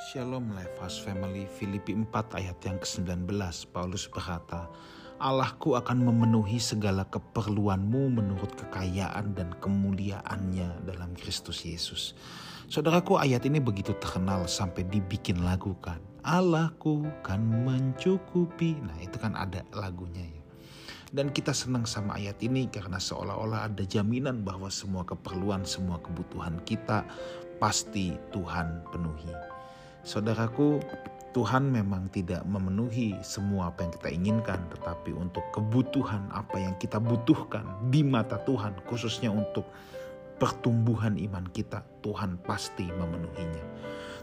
Shalom Lifehouse Family Filipi 4 ayat yang ke-19 Paulus berkata Allahku akan memenuhi segala keperluanmu menurut kekayaan dan kemuliaannya dalam Kristus Yesus. Saudaraku ayat ini begitu terkenal sampai dibikin lagu kan. Allahku kan mencukupi. Nah itu kan ada lagunya ya. Dan kita senang sama ayat ini karena seolah-olah ada jaminan bahwa semua keperluan, semua kebutuhan kita pasti Tuhan penuhi. Saudaraku, Tuhan memang tidak memenuhi semua apa yang kita inginkan, tetapi untuk kebutuhan apa yang kita butuhkan di mata Tuhan, khususnya untuk pertumbuhan iman kita, Tuhan pasti memenuhinya.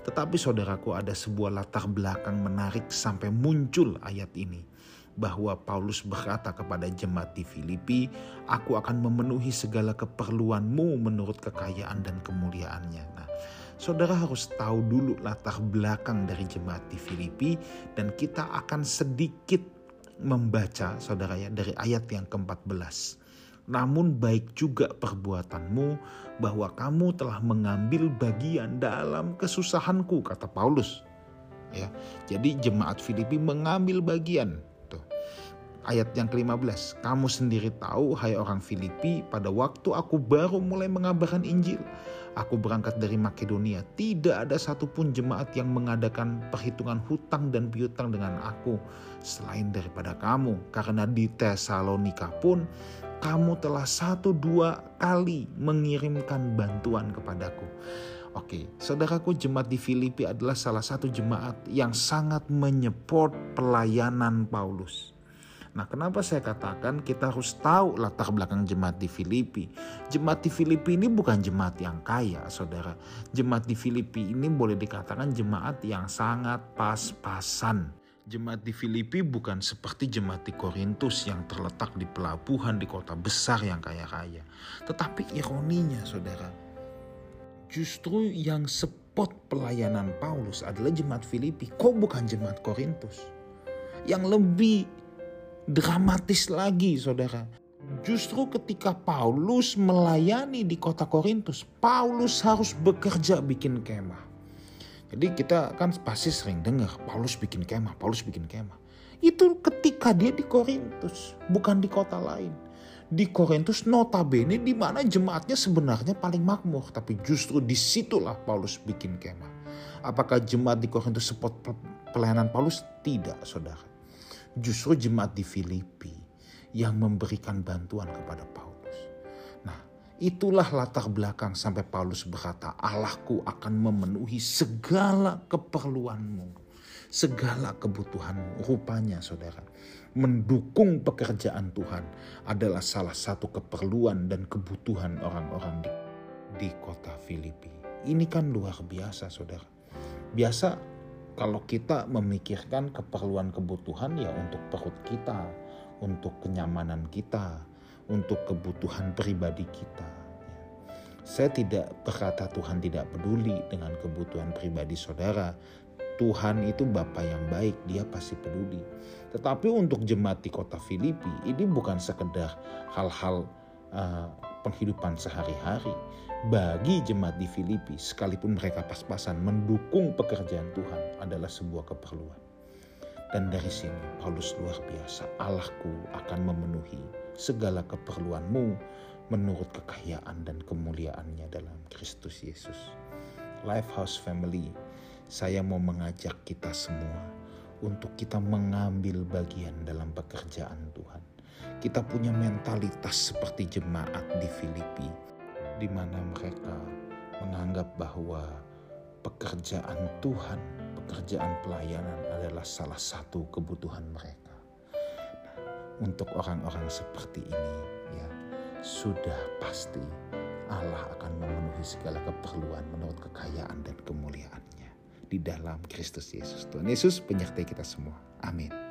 Tetapi saudaraku ada sebuah latar belakang menarik sampai muncul ayat ini. Bahwa Paulus berkata kepada jemaat di Filipi, Aku akan memenuhi segala keperluanmu menurut kekayaan dan kemuliaannya. Nah, Saudara harus tahu dulu latar belakang dari jemaat di Filipi dan kita akan sedikit membaca saudara ya dari ayat yang ke-14. Namun baik juga perbuatanmu bahwa kamu telah mengambil bagian dalam kesusahanku kata Paulus. Ya. Jadi jemaat Filipi mengambil bagian. Ayat yang ke-15, kamu sendiri tahu hai orang Filipi pada waktu aku baru mulai mengabarkan Injil Aku berangkat dari Makedonia. Tidak ada satupun jemaat yang mengadakan perhitungan hutang dan piutang dengan aku selain daripada kamu. Karena di Tesalonika pun kamu telah satu dua kali mengirimkan bantuan kepadaku. Oke, saudaraku jemaat di Filipi adalah salah satu jemaat yang sangat menyeport pelayanan Paulus. Nah, kenapa saya katakan kita harus tahu latar belakang jemaat di Filipi? Jemaat di Filipi ini bukan jemaat yang kaya, saudara. Jemaat di Filipi ini boleh dikatakan jemaat yang sangat pas-pasan. Jemaat di Filipi bukan seperti jemaat di Korintus yang terletak di pelabuhan di kota besar yang kaya-kaya. Tetapi ironinya, saudara, justru yang spot pelayanan Paulus adalah jemaat Filipi. Kok bukan jemaat Korintus? Yang lebih dramatis lagi saudara. Justru ketika Paulus melayani di kota Korintus, Paulus harus bekerja bikin kemah. Jadi kita kan pasti sering dengar Paulus bikin kemah, Paulus bikin kemah. Itu ketika dia di Korintus, bukan di kota lain. Di Korintus notabene di mana jemaatnya sebenarnya paling makmur, tapi justru di situlah Paulus bikin kemah. Apakah jemaat di Korintus spot pelayanan Paulus? Tidak, saudara justru jemaat di Filipi yang memberikan bantuan kepada Paulus. Nah, itulah latar belakang sampai Paulus berkata, Allahku akan memenuhi segala keperluanmu, segala kebutuhanmu. Rupanya saudara, mendukung pekerjaan Tuhan adalah salah satu keperluan dan kebutuhan orang-orang di, di kota Filipi. Ini kan luar biasa saudara. Biasa kalau kita memikirkan keperluan kebutuhan ya untuk perut kita, untuk kenyamanan kita, untuk kebutuhan pribadi kita. Ya. Saya tidak berkata Tuhan tidak peduli dengan kebutuhan pribadi saudara. Tuhan itu Bapa yang baik, dia pasti peduli. Tetapi untuk jemaat di kota Filipi, ini bukan sekedar hal-hal uh, penghidupan sehari-hari. Bagi jemaat di Filipi, sekalipun mereka pas-pasan mendukung pekerjaan Tuhan adalah sebuah keperluan. Dan dari sini Paulus luar biasa, Allahku akan memenuhi segala keperluanmu menurut kekayaan dan kemuliaannya dalam Kristus Yesus. Lifehouse Family, saya mau mengajak kita semua untuk kita mengambil bagian dalam pekerjaan Tuhan kita punya mentalitas seperti jemaat di Filipi, di mana mereka menganggap bahwa pekerjaan Tuhan, pekerjaan pelayanan adalah salah satu kebutuhan mereka. Nah, untuk orang-orang seperti ini, ya sudah pasti Allah akan memenuhi segala keperluan menurut kekayaan dan kemuliaannya di dalam Kristus Yesus. Tuhan Yesus penyertai kita semua. Amin.